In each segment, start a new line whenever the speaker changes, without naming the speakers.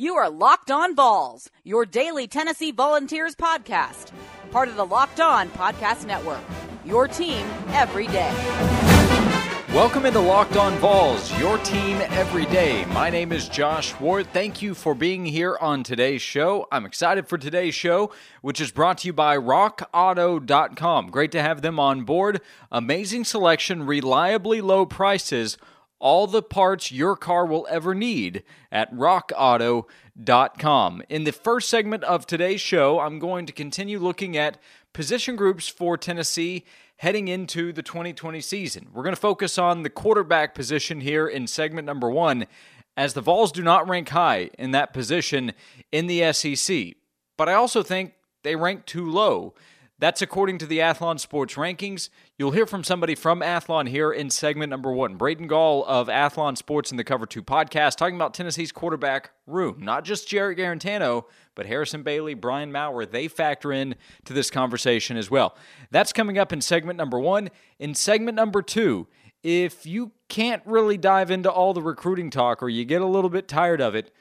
You are Locked On Vols, your daily Tennessee Volunteers podcast, part of the Locked On Podcast Network. Your team every day.
Welcome into Locked On Vols, your team every day. My name is Josh Ward. Thank you for being here on today's show. I'm excited for today's show, which is brought to you by RockAuto.com. Great to have them on board. Amazing selection, reliably low prices all the parts your car will ever need at rockauto.com. In the first segment of today's show, I'm going to continue looking at position groups for Tennessee heading into the 2020 season. We're going to focus on the quarterback position here in segment number one, as the Vols do not rank high in that position in the SEC. But I also think they rank too low. That's according to the Athlon Sports rankings. You'll hear from somebody from Athlon here in segment number one. Braden Gall of Athlon Sports in the Cover 2 podcast talking about Tennessee's quarterback room. Not just Jarrett Guarantano, but Harrison Bailey, Brian Maurer, they factor in to this conversation as well. That's coming up in segment number one. In segment number two, if you can't really dive into all the recruiting talk or you get a little bit tired of it,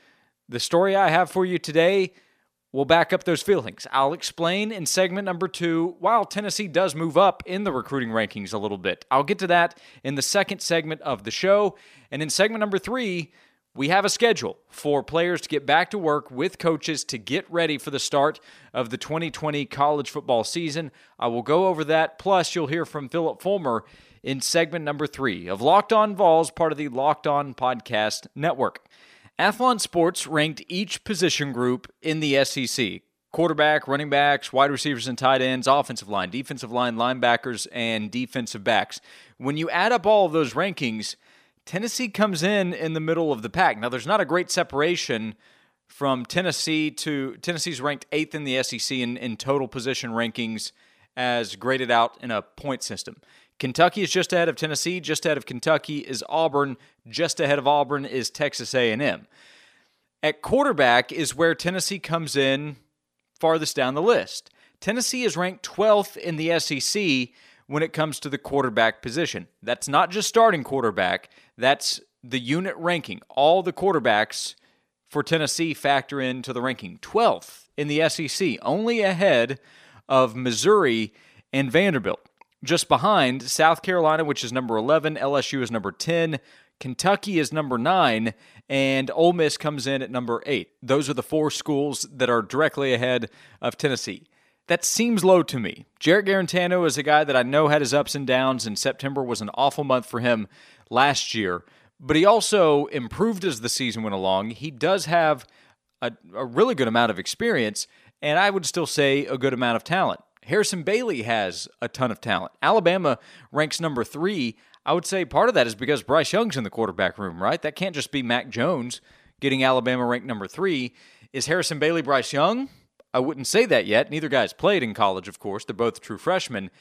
the story I have for you today – will back up those feelings. I'll explain in segment number two while Tennessee does move up in the recruiting rankings a little bit. I'll get to that in the second segment of the show. And in segment number three, we have a schedule for players to get back to work with coaches to get ready for the start of the 2020 college football season. I will go over that. Plus, you'll hear from Phillip Fulmer in segment number three of Locked On Vols, part of the Locked On Podcast Network. Athlon Sports ranked each position group in the SEC quarterback, running backs, wide receivers and tight ends, offensive line, defensive line, linebackers, and defensive backs. When you add up all of those rankings, Tennessee comes in in the middle of the pack. Now, there's not a great separation from Tennessee to Tennessee's ranked eighth in the SEC in, in total position rankings as graded out in a point system. Kentucky is just ahead of Tennessee, just ahead of Kentucky is Auburn, just ahead of Auburn is Texas A&M. At quarterback is where Tennessee comes in farthest down the list. Tennessee is ranked 12th in the SEC when it comes to the quarterback position. That's not just starting quarterback, that's the unit ranking. All the quarterbacks for Tennessee factor into the ranking. 12th in the SEC, only ahead of Missouri and Vanderbilt. Just behind South Carolina, which is number 11, LSU is number 10, Kentucky is number 9, and Ole Miss comes in at number 8. Those are the four schools that are directly ahead of Tennessee. That seems low to me. Jarrett Guarantano is a guy that I know had his ups and downs, and September was an awful month for him last year. But he also improved as the season went along. He does have a, a really good amount of experience, and I would still say a good amount of talent. Harrison Bailey has a ton of talent. Alabama ranks number three. I would say part of that is because Bryce Young's in the quarterback room, right? That can't just be Mac Jones getting Alabama ranked number three. Is Harrison Bailey Bryce Young? I wouldn't say that yet. Neither guy's played in college, of course. They're both true freshmen.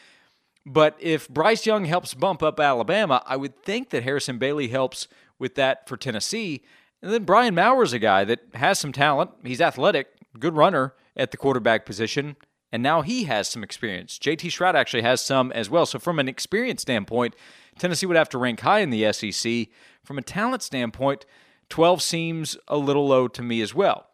But if Bryce Young helps bump up Alabama, I would think that Harrison Bailey helps with that for Tennessee. And then Brian Maurer's a guy that has some talent. He's athletic, good runner at the quarterback position and now he has some experience. JT Shrout actually has some as well. So, from an experience standpoint, Tennessee would have to rank high in the SEC. From a talent standpoint, 12 seems a little low to me as well.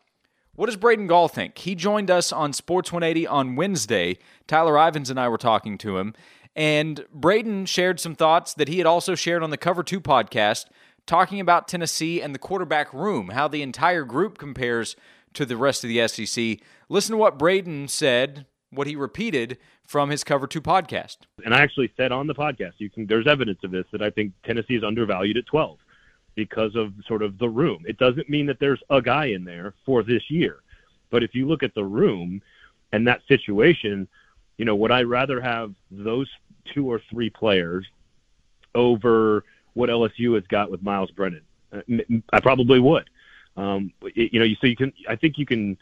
What does Braden Gall think? He joined us on Sports 180 on Wednesday. Tyler Ivins and I were talking to him, and Braden shared some thoughts that he had also shared on the Cover 2 podcast, talking about Tennessee and the quarterback room, how the entire group compares to the rest of the SEC. Listen to what Braden said, what he repeated from his Cover 2 podcast.
And I actually said on the podcast, you can there's evidence of this that I think Tennessee is undervalued at 12 because of sort of the room. It doesn't mean that there's a guy in there for this year. But if you look at the room and that situation, you know, would I rather have those two or three players over what LSU has got with Myles Brennan? Uh, I probably would. Um, you know, so you can. I think you can.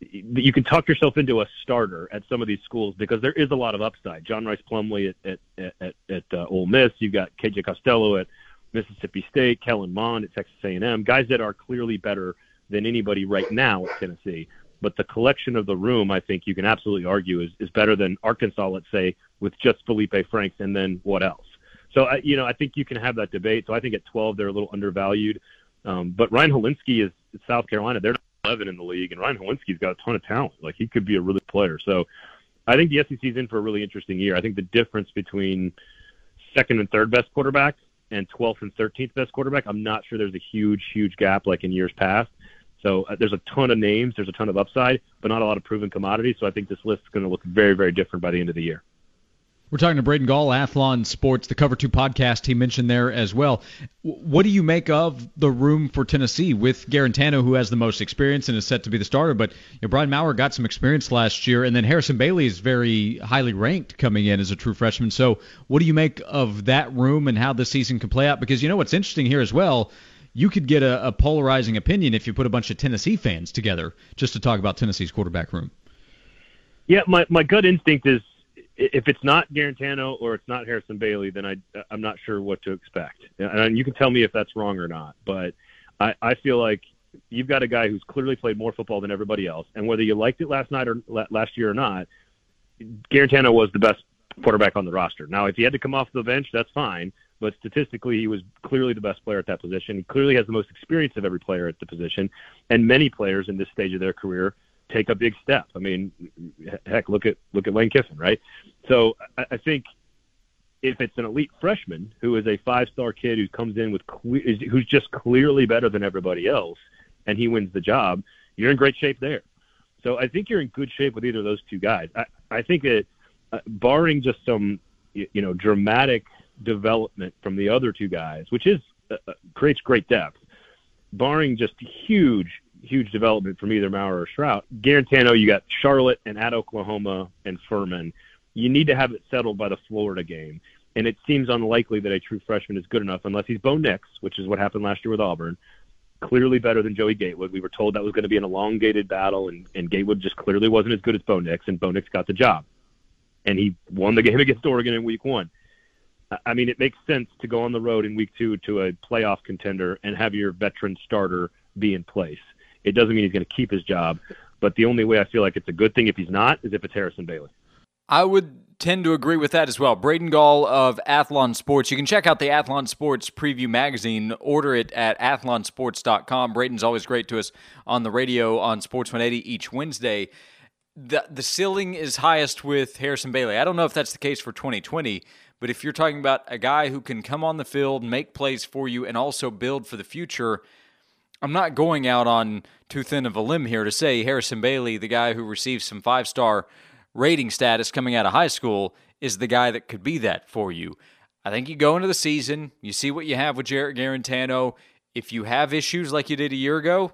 You can talk yourself into a starter at some of these schools because there is a lot of upside. John Rhys Plumlee at at at, at uh, Ole Miss. You've got KJ Costello at Mississippi State, Kellen Mond at Texas A&M. Guys that are clearly better than anybody right now at Tennessee. But the collection of the room, I think you can absolutely argue is, is better than Arkansas, let's say, with just Felipe Franks and then what else? So, I, you know, I think you can have that debate. So I think at 12, they're a little undervalued. Um, but Ryan Hilinski is South Carolina, they're 11 in the league, and Ryan Hilinski's got a ton of talent. Like he could be a really player. So I think the SEC's in for a really interesting year. I think the difference between second and third best quarterback and 12th and 13th best quarterback, I'm not sure there's a huge, huge gap like in years past. So uh, there's a ton of names, there's a ton of upside, but not a lot of proven commodities. So I think this list is going to look very, very different by the end of the year.
We're talking to Braden Gall, Athlon Sports, the Cover 2 podcast he mentioned there as well. What do you make of the room for Tennessee with Guarantano, who has the most experience and is set to be the starter? But you know, Brian Maurer got some experience last year, and then Harrison Bailey is very highly ranked coming in as a true freshman. So what do you make of that room and how the season can play out? Because you know what's interesting here as well you could get a, a, polarizing opinion if you put a bunch of Tennessee fans together just to talk about Tennessee's quarterback room.
Yeah, my, my gut instinct is if it's not Guarantano or it's not Harrison Bailey, then I I'm not sure what to expect. And you can tell me if that's wrong or not. But I, I feel like you've got a guy who's clearly played more football than everybody else, and whether you liked it last night or last year or not, Guarantano was the best quarterback on the roster. Now, if he had to come off the bench, that's fine. But statistically, he was clearly the best player at that position. He clearly has the most experience of every player at the position, and many players in this stage of their career take a big step. I mean, heck, look at look at Lane Kiffin, right? So I, I think if it's an elite freshman who is a five-star kid who comes in with who's just clearly better than everybody else, and he wins the job, you're in great shape there. So I think you're in good shape with either of those two guys. I, I think that uh, barring just some you know dramatic development from the other two guys, which is uh, uh creates great depth, barring just huge huge development from either Maurer or Shrout. Guarantano, you got Charlotte and at Oklahoma and Furman. You need to have it settled by the Florida game. And it seems unlikely that a true freshman is good enough unless he's Bo Nix, which is what happened last year with Auburn. Clearly better than Joey Gatewood. We were told that was going to be an elongated battle, and, and Gatewood just clearly wasn't as good as Bo Nix, and Bo Nix got the job. And he won the game against Oregon in week one. I mean, it makes sense to go on the road in week two to a playoff contender and have your veteran starter be in place. It doesn't mean he's going to keep his job, but the only way I feel like it's a good thing if he's not is if it's Harrison Bailey.
I would tend to agree with that as well. Braden Gall of Athlon Sports. You can check out the Athlon Sports Preview Magazine. Order it at athlonsports.com. Braden's always great to us on the radio on Sports 180 each Wednesday. The, the ceiling is highest with Harrison Bailey. I don't know if that's the case for 2020, but if you're talking about a guy who can come on the field, make plays for you, and also build for the future – I'm not going out on too thin of a limb here to say Harrison Bailey, the guy who received some five star rating status coming out of high school, is the guy that could be that for you. I think you go into the season, you see what you have with Jarrett Guarantano. If you have issues like you did a year ago,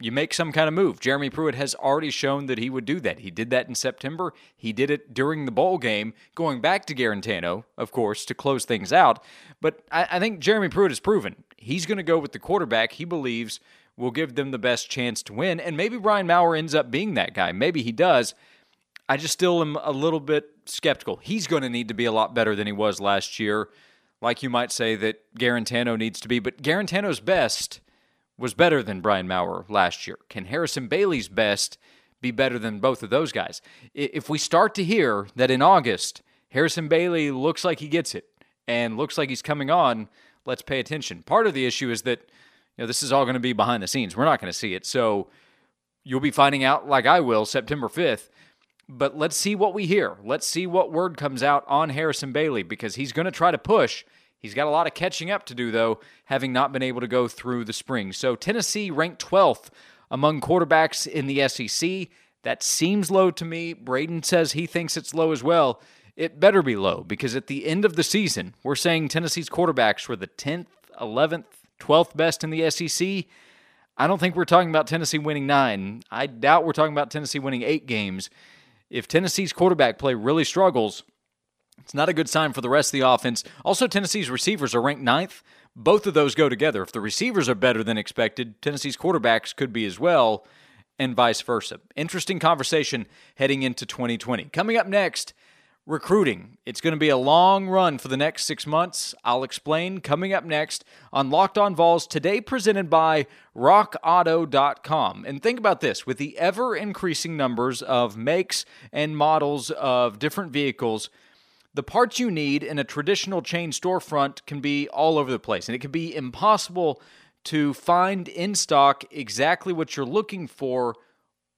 you make some kind of move. Jeremy Pruitt has already shown that he would do that. He did that in September. He did it during the bowl game, going back to Guarantano, of course, to close things out. But I, I think Jeremy Pruitt has proven he's going to go with the quarterback he believes will give them the best chance to win. And maybe Brian Maurer ends up being that guy. Maybe he does. I just still am a little bit skeptical. He's going to need to be a lot better than he was last year. Like you might say that Guarantano needs to be, but Guarantano's best was better than Brian Maurer last year. Can Harrison Bailey's best be better than both of those guys? If we start to hear that in August, Harrison Bailey looks like he gets it and looks like he's coming on, let's pay attention. Part of the issue is that you know this is all going to be behind the scenes. We're not going to see it. So you'll be finding out like I will September 5th. But let's see what we hear. Let's see what word comes out on Harrison Bailey because he's going to try to push. He's got a lot of catching up to do, though, having not been able to go through the spring. So Tennessee ranked 12th among quarterbacks in the SEC. That seems low to me. Braden says he thinks it's low as well it better be low because at the end of the season, we're saying Tennessee's quarterbacks were the 10th, 11th, 12th best in the SEC. I don't think we're talking about Tennessee winning nine. I doubt we're talking about Tennessee winning eight games. If Tennessee's quarterback play really struggles, it's not a good sign for the rest of the offense. Also, Tennessee's receivers are ranked ninth. Both of those go together. If the receivers are better than expected, Tennessee's quarterbacks could be as well, and vice versa. Interesting conversation heading into 2020. Coming up next, recruiting. It's going to be a long run for the next six months. I'll explain coming up next on Locked On Vols, today presented by RockAuto.com. And think about this with the ever increasing numbers of makes and models of different vehicles. The parts you need in a traditional chain storefront can be all over the place, and it can be impossible to find in stock exactly what you're looking for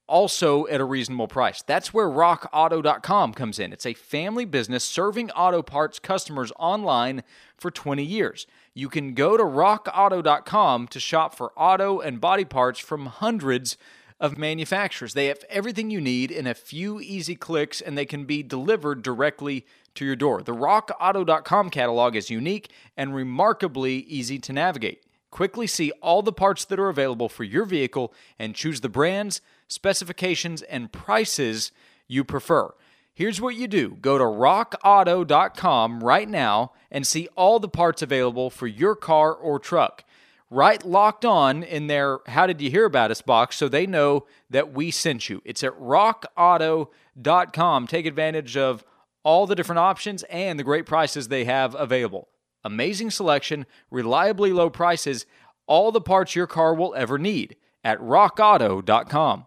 also at a reasonable price. That's where rockauto.com comes in. It's a family business serving auto parts customers online for 20 years. You can go to rockauto.com to shop for auto and body parts from hundreds of manufacturers. They have everything you need in a few easy clicks and they can be delivered directly to your door. The rockauto.com catalog is unique and remarkably easy to navigate. Quickly see all the parts that are available for your vehicle and choose the brands, specifications, and prices you prefer. Here's what you do go to rockauto.com right now and see all the parts available for your car or truck. Write locked on in their How Did You Hear About Us box so they know that we sent you. It's at rockauto.com. Take advantage of all the different options and the great prices they have available. Amazing selection, reliably low prices, all the parts your car will ever need at rockauto.com.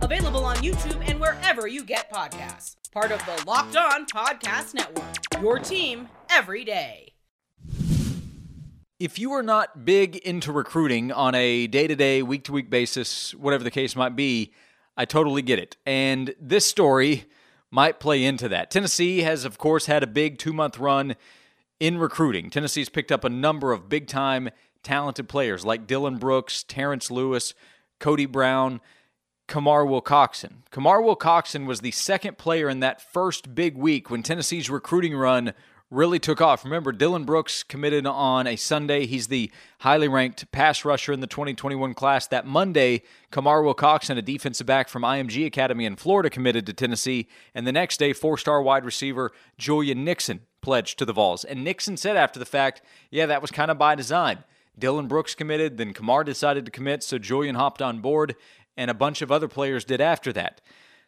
Available on YouTube and wherever you get podcasts. Part of the Locked On Podcast Network. Your team every day.
If you are not big into recruiting on a day to day, week to week basis, whatever the case might be, I totally get it. And this story might play into that. Tennessee has, of course, had a big two month run in recruiting. Tennessee's picked up a number of big time talented players like Dylan Brooks, Terrence Lewis, Cody Brown. Kamar Wilcoxon. Kamar Wilcoxon was the second player in that first big week when Tennessee's recruiting run really took off. Remember, Dylan Brooks committed on a Sunday. He's the highly ranked pass rusher in the 2021 class. That Monday, Kamar Wilcoxon, a defensive back from IMG Academy in Florida, committed to Tennessee. And the next day, four star wide receiver Julian Nixon pledged to the Vols. And Nixon said after the fact, yeah, that was kind of by design. Dylan Brooks committed, then Kamar decided to commit, so Julian hopped on board and a bunch of other players did after that.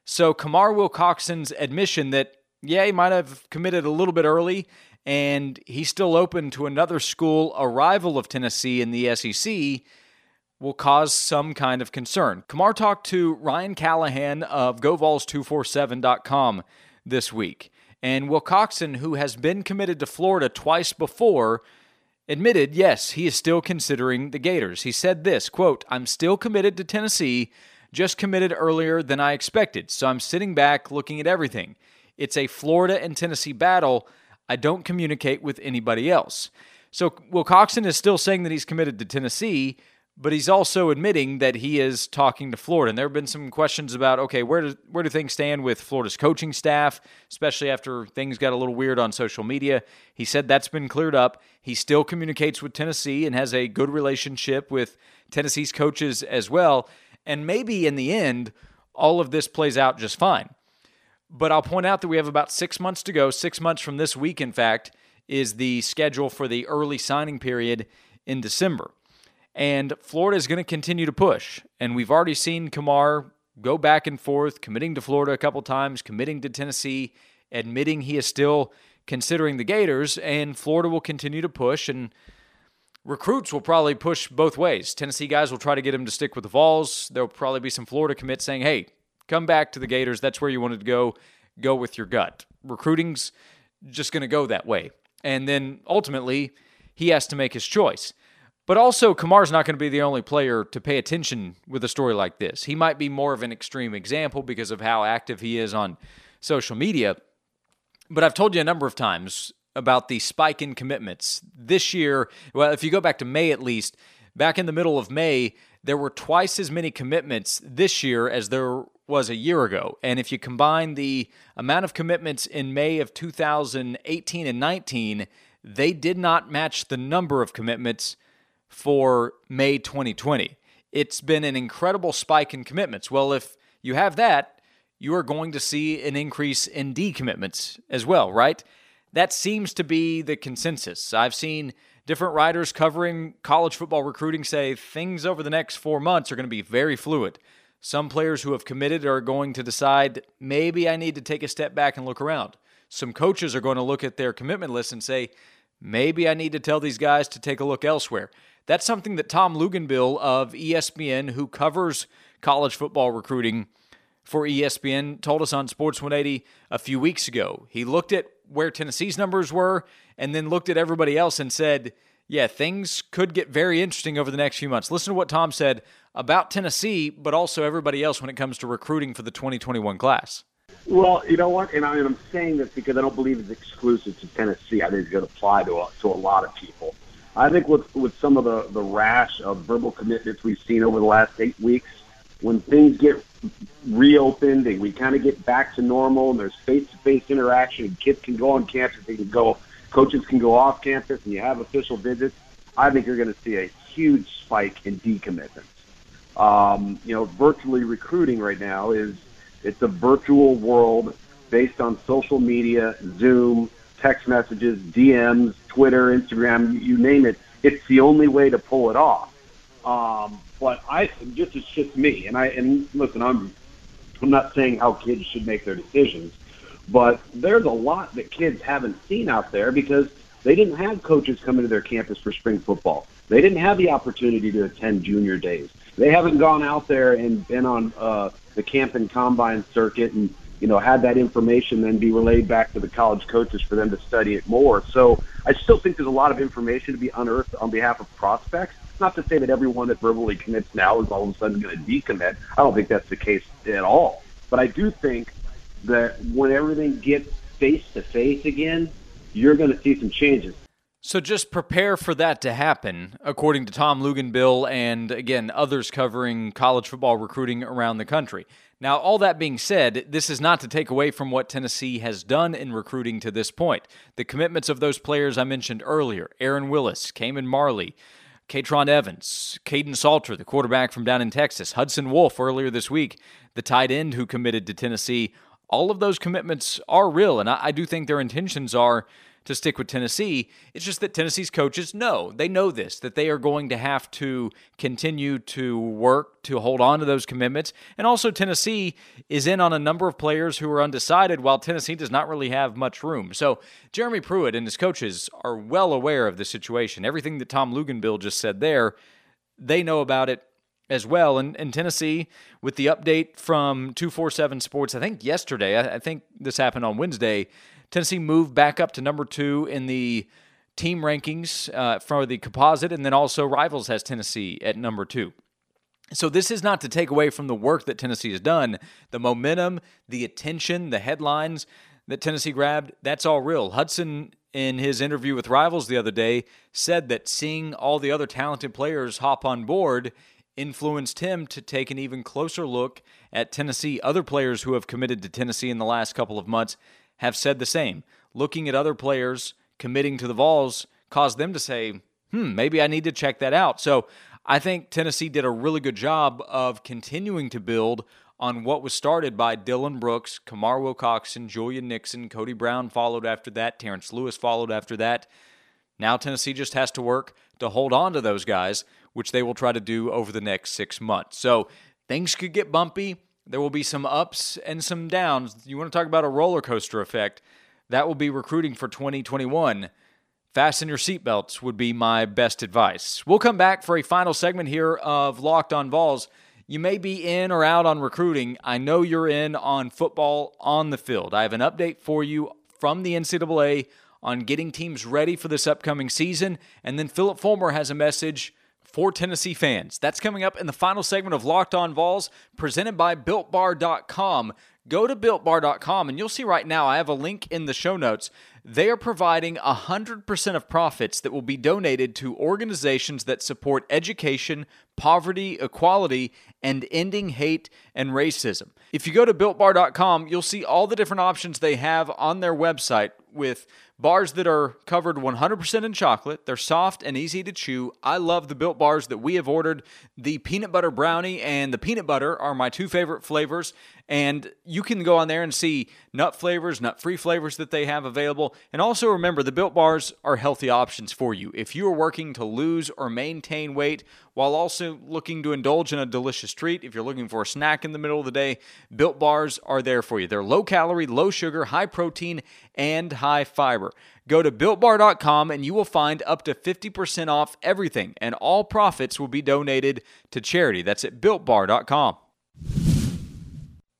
So Kamar Wilcoxon's admission that, yeah, he might have committed a little bit early and he's still open to another school, a rival of Tennessee in the SEC, will cause some kind of concern. Kamar talked to Ryan Callahan of GoVols247.com this week. And Wilcoxon, who has been committed to Florida twice before, admitted, yes, he is still considering the Gators. He said this, quote, I'm still committed to Tennessee, just committed earlier than I expected, so I'm sitting back looking at everything. It's a Florida and Tennessee battle. I don't communicate with anybody else. So Wilcoxon is still saying that he's committed to Tennessee, but he's also admitting that he is talking to Florida. And there have been some questions about, okay, where do, where do things stand with Florida's coaching staff, especially after things got a little weird on social media. He said that's been cleared up. He still communicates with Tennessee and has a good relationship with Tennessee's coaches as well. And maybe in the end, all of this plays out just fine. But I'll point out that we have about six months to go. Six months from this week, in fact, is the schedule for the early signing period in December. And Florida is going to continue to push. And we've already seen Kamar go back and forth, committing to Florida a couple times, committing to Tennessee, admitting he is still considering the Gators, and Florida will continue to push. And recruits will probably push both ways. Tennessee guys will try to get him to stick with the Vols. There'll probably be some Florida commits saying, hey, come back to the Gators. That's where you wanted to go. Go with your gut. Recruiting's just going to go that way. And then ultimately, he has to make his choice. But also, Kamar's not going to be the only player to pay attention with a story like this. He might be more of an extreme example because of how active he is on social media. But I've told you a number of times about the spike in commitments. This year, well, if you go back to May at least, back in the middle of May, there were twice as many commitments this year as there was a year ago. And if you combine the amount of commitments in May of 2018 and 19, they did not match the number of commitments for May 2020. It's been an incredible spike in commitments. Well, if you have that, you are going to see an increase in decommitments as well, right? That seems to be the consensus. I've seen different writers covering college football recruiting say things over the next four months are going to be very fluid. Some players who have committed are going to decide maybe I need to take a step back and look around. Some coaches are going to look at their commitment list and say, maybe I need to tell these guys to take a look elsewhere. That's something that Tom Luginbill of ESPN, who covers college football recruiting for ESPN, told us on Sports 180 a few weeks ago. He looked at where Tennessee's numbers were and then looked at everybody else and said, yeah, things could get very interesting over the next few months. Listen to what Tom said about Tennessee, but also everybody else when it comes to recruiting for the 2021 class.
Well, you know what, and, I, am saying this because I don't believe it's exclusive to Tennessee. I think it's going to apply to a, to a lot of people. I think with with some of the the rash of verbal commitments we've seen over the last eight weeks, when things get reopened and we kind of get back to normal and there's face-to-face interaction and kids can go on campus, they can go, coaches can go off campus and you have official visits, I think you're going to see a huge spike in decommitments. Um, you know, virtually recruiting right now is it's a virtual world based on social media, Zoom, text messages, DMs, Twitter, Instagram, you name it. It's the only way to pull it off. Um, but I just it's just me, and I and listen, I'm I'm not saying how kids should make their decisions, but there's a lot that kids haven't seen out there because they didn't have coaches come into their campus for spring football. They didn't have the opportunity to attend junior days. They haven't gone out there and been on uh, the camp and combine circuit and you know had that information then be relayed back to the college coaches for them to study it more. So I still think there's a lot of information to be unearthed on behalf of prospects. Not to say that everyone that verbally commits now is all of a sudden going to decommit. I don't think that's the case at all. But I do think that when everything gets face to face again, you're going to see some changes.
So just prepare for that to happen, according to Tom Luginbill and again others covering college football recruiting around the country. Now, all that being said, this is not to take away from what Tennessee has done in recruiting to this point. The commitments of those players I mentioned earlier, Aaron Willis, Cayman Marley, Katron Evans, Kaidon Salter, the quarterback from down in Texas, Hudson Wolfe earlier this week, the tight end who committed to Tennessee. All of those commitments are real, and I, I do think their intentions are to stick with Tennessee. It's just that Tennessee's coaches know, they know this, that they are going to have to continue to work to hold on to those commitments. And also, Tennessee is in on a number of players who are undecided, while Tennessee does not really have much room. So, Jeremy Pruitt and his coaches are well aware of the situation. Everything that Tom Luginbill just said there, they know about it as well. And, and Tennessee, with the update from 247 Sports, I think yesterday, I, I think this happened on Wednesday, Tennessee moved back up to number two in the team rankings uh, for the composite, and then also Rivals has Tennessee at number two. So this is not to take away from the work that Tennessee has done. The momentum, the attention, the headlines that Tennessee grabbed, that's all real. Hudson, in his interview with Rivals the other day, said that seeing all the other talented players hop on board influenced him to take an even closer look at Tennessee. Other players who have committed to Tennessee in the last couple of months have said the same. Looking at other players committing to the Vols caused them to say, hmm, maybe I need to check that out. So I think Tennessee did a really good job of continuing to build on what was started by Dylan Brooks, Kamar Wilcoxon, Julian Nixon, Cody Brown followed after that, Terrence Lewis followed after that. Now Tennessee just has to work to hold on to those guys, which they will try to do over the next six months. So things could get bumpy. There will be some ups and some downs. You want to talk about a roller coaster effect? That will be recruiting for 2021. Fasten your seatbelts would be my best advice. We'll come back for a final segment here of Locked on Vols. You may be in or out on recruiting. I know you're in on football on the field. I have an update for you from the NCAA on getting teams ready for this upcoming season. And then Phillip Fulmer has a message for Tennessee fans. That's coming up in the final segment of Locked On Vols, presented by BuiltBar.com. Go to BuiltBar.com and you'll see right now I have a link in the show notes. They are providing 100% of profits that will be donated to organizations that support education, poverty, equality, and ending hate and racism. If you go to builtbar.com, you'll see all the different options they have on their website with bars that are covered 100% in chocolate. They're soft and easy to chew. I love the built bars that we have ordered. The peanut butter brownie and the peanut butter are my two favorite flavors. And you can go on there and see nut flavors, nut free flavors that they have available. And also remember, the built bars are healthy options for you. If you are working to lose or maintain weight while also looking to indulge in a delicious treat, if you're looking for a snack in the middle of the day, built bars are there for you. They're low calorie, low sugar, high protein, and high fiber. Go to builtbar.com and you will find up to 50% off everything, and all profits will be donated to charity. That's at builtbar.com.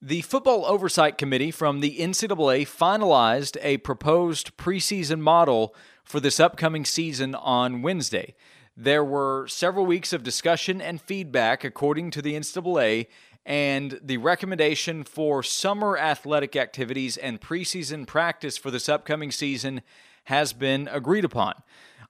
The Football Oversight Committee from the NCAA finalized a proposed preseason model for this upcoming season on Wednesday. There were several weeks of discussion and feedback, according to the NCAA, and the recommendation for summer athletic activities and preseason practice for this upcoming season has been agreed upon.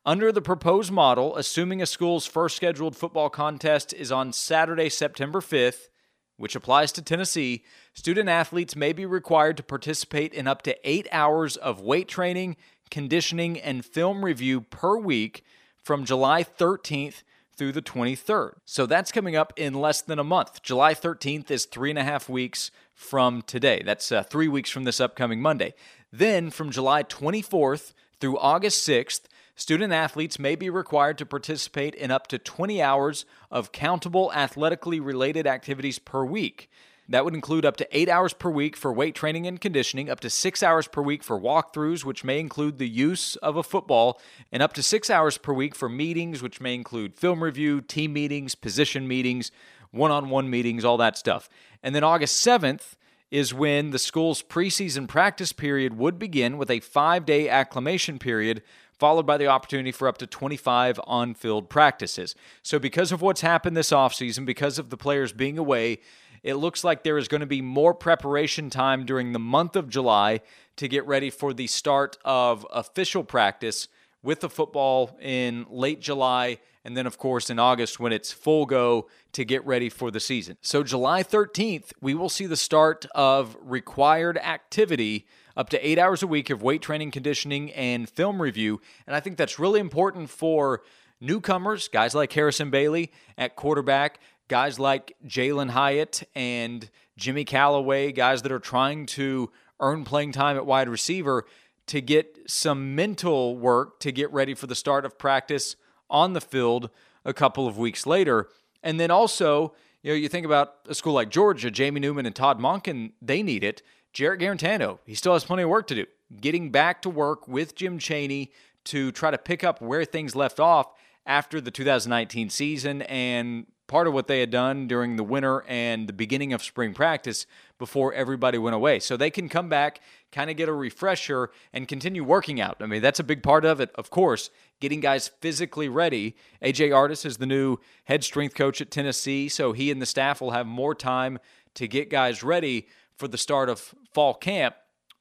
Under the proposed model, assuming a school's first scheduled football contest is on Saturday, September 5th, which applies to Tennessee, student athletes may be required to participate in up to eight hours of weight training, conditioning, and film review per week from July 13th through the 23rd. So that's coming up in less than a month. July 13th is three and a half weeks from today. That's uh, three weeks from this upcoming Monday. Then from July 24th through August 6th, student athletes may be required to participate in up to 20 hours of countable athletically related activities per week. That would include up to eight hours per week for weight training and conditioning, up to six hours per week for walkthroughs, which may include the use of a football, and up to six hours per week for meetings, which may include film review, team meetings, position meetings, one on one meetings, all that stuff. And then August 7th is when the school's preseason practice period would begin with a five day acclimation period followed by the opportunity for up to 25 on field practices. So, because of what's happened this offseason, because of the players being away, it looks like there is going to be more preparation time during the month of July to get ready for the start of official practice with the football in late July. And then, of course, in August when it's full go to get ready for the season. So, July 13th, we will see the start of required activity up to eight hours a week of weight training, conditioning, and film review. And I think that's really important for newcomers, guys like Harrison Bailey at quarterback, guys like Jalin Hyatt and Jimmy Calloway, guys that are trying to earn playing time at wide receiver to get some mental work to get ready for the start of practice on the field a couple of weeks later. And then also, you know, you think about a school like Georgia, Jamie Newman and Todd Monken, they need it. Jarrett Guarantano, he still has plenty of work to do. Getting back to work with Jim Chaney to try to pick up where things left off after the 2019 season and part of what they had done during the winter and the beginning of spring practice before everybody went away. So they can come back, kind of get a refresher, and continue working out. I mean, that's a big part of it, of course, getting guys physically ready. AJ Artis is the new head strength coach at Tennessee, so he and the staff will have more time to get guys ready for the start of fall camp,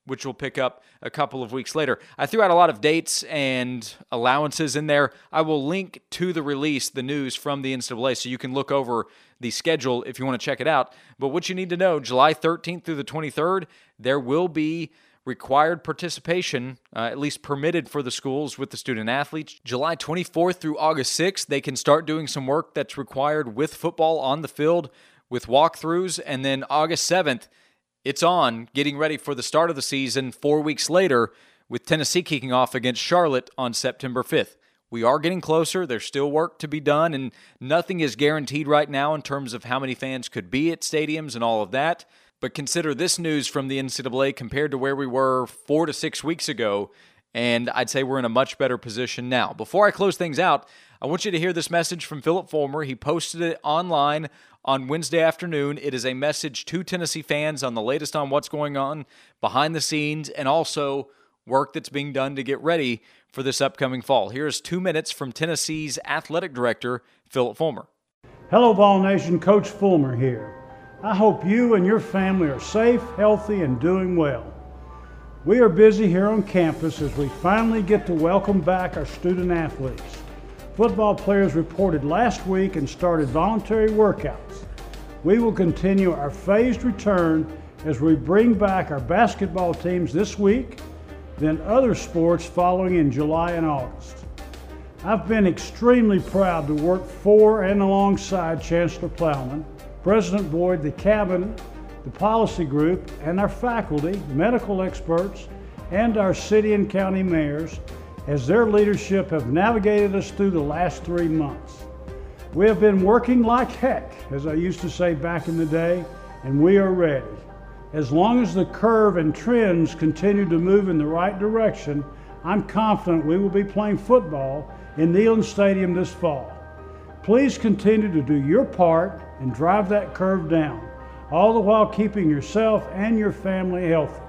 which we'll pick up a couple of weeks later. I threw out a lot of dates and allowances in there. I will link to the release, the news from the NCAA, so you can look over the schedule if you want to check it out. But what you need to know July 13th through the 23rd, there will be required participation, uh, at least permitted for the schools with the student athletes. July 24th through August 6th, they can start doing some work that's required with football on the field with walkthroughs. And then August 7th, it's on, getting ready for the start of the season four weeks later, with Tennessee kicking off against Charlotte on September 5th. We are getting closer. There's still work to be done, and nothing is guaranteed right now in terms of how many fans could be at stadiums and all of that. But consider this news from the NCAA compared to where we were four to six weeks ago, and I'd say we're in a much better position now. Before I close things out, I want you to hear this message from Phillip Fulmer. He posted it online on Wednesday afternoon. It is a message to Tennessee fans on the latest on what's going on behind the scenes and also work that's being done to get ready for this upcoming fall. Here's two minutes from Tennessee's athletic director, Phillip Fulmer.
Hello, Vol Nation. Coach Fulmer here. I hope you and your family are safe, healthy, and doing well. We are busy here on campus as we finally get to welcome back our student athletes. Football players reported last week and started voluntary workouts. We will continue our phased return as we bring back our basketball teams this week, then other sports following in July and August. I've been extremely proud to work for and alongside Chancellor Plowman, President Boyd, the Cabinet, the policy group, and our faculty, medical experts, and our city and county mayors as their leadership have navigated us through the last three months. We have been working like heck, as I used to say back in the day, and we are ready. As long as the curve and trends continue to move in the right direction, I'm confident we will be playing football in Neyland Stadium this fall. Please continue to do your part and drive that curve down, all the while keeping yourself and your family healthy.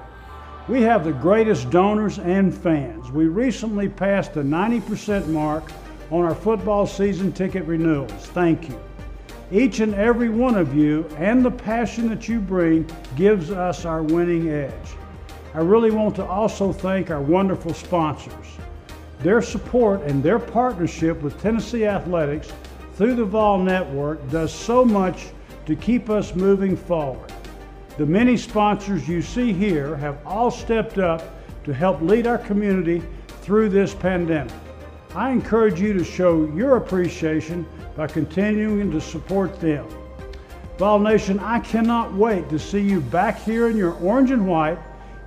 We have the greatest donors and fans. We recently passed the 90% mark on our football season ticket renewals. Thank you. Each and every one of you and the passion that you bring gives us our winning edge. I really want to also thank our wonderful sponsors. Their support and their partnership with Tennessee Athletics through the Vol Network does so much to keep us moving forward. The many sponsors you see here have all stepped up to help lead our community through this pandemic. I encourage you to show your appreciation by continuing to support them. Vol Nation, I cannot wait to see you back here in your orange and white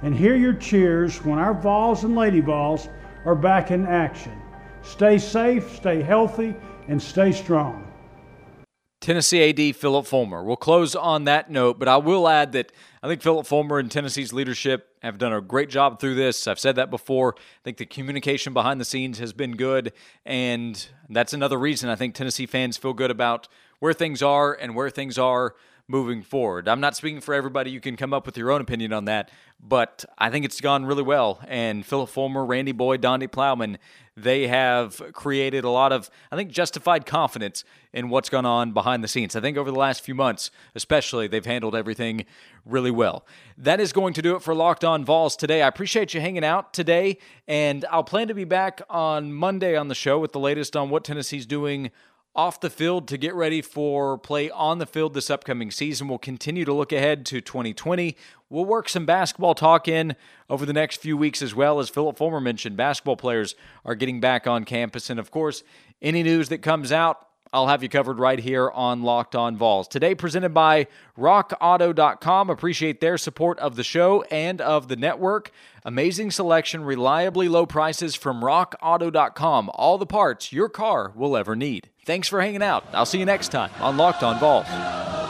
and hear your cheers when our Vols and Lady Vols are back in action. Stay safe, stay healthy, and stay strong.
Tennessee AD Phillip Fulmer. We'll close on that note, but I will add that I think Phillip Fulmer and Tennessee's leadership have done a great job through this. I've said that before. I think the communication behind the scenes has been good, and that's another reason I think Tennessee fans feel good about where things are and where things are moving forward. I'm not speaking for everybody. You can come up with your own opinion on that, but I think it's gone really well. And Phillip Fulmer, Randy Boyd, Donde Plowman, they have created a lot of, I think, justified confidence in what's gone on behind the scenes. I think over the last few months, especially, they've handled everything really well. That is going to do it for Locked On Vols today. I appreciate you hanging out today, and I'll plan to be back on Monday on the show with the latest on what Tennessee's doing off the field to get ready for play on the field this upcoming season. We'll continue to look ahead to 2020. We'll work some basketball talk in over the next few weeks as well. As Phillip Fulmer mentioned, basketball players are getting back on campus. And of course, any news that comes out, I'll have you covered right here on Locked On Vols. Today, presented by RockAuto.com. Appreciate their support of the show and of the network. Amazing selection, reliably low prices from RockAuto.com. All the parts your car will ever need. Thanks for hanging out. I'll see you next time on Locked On Vols.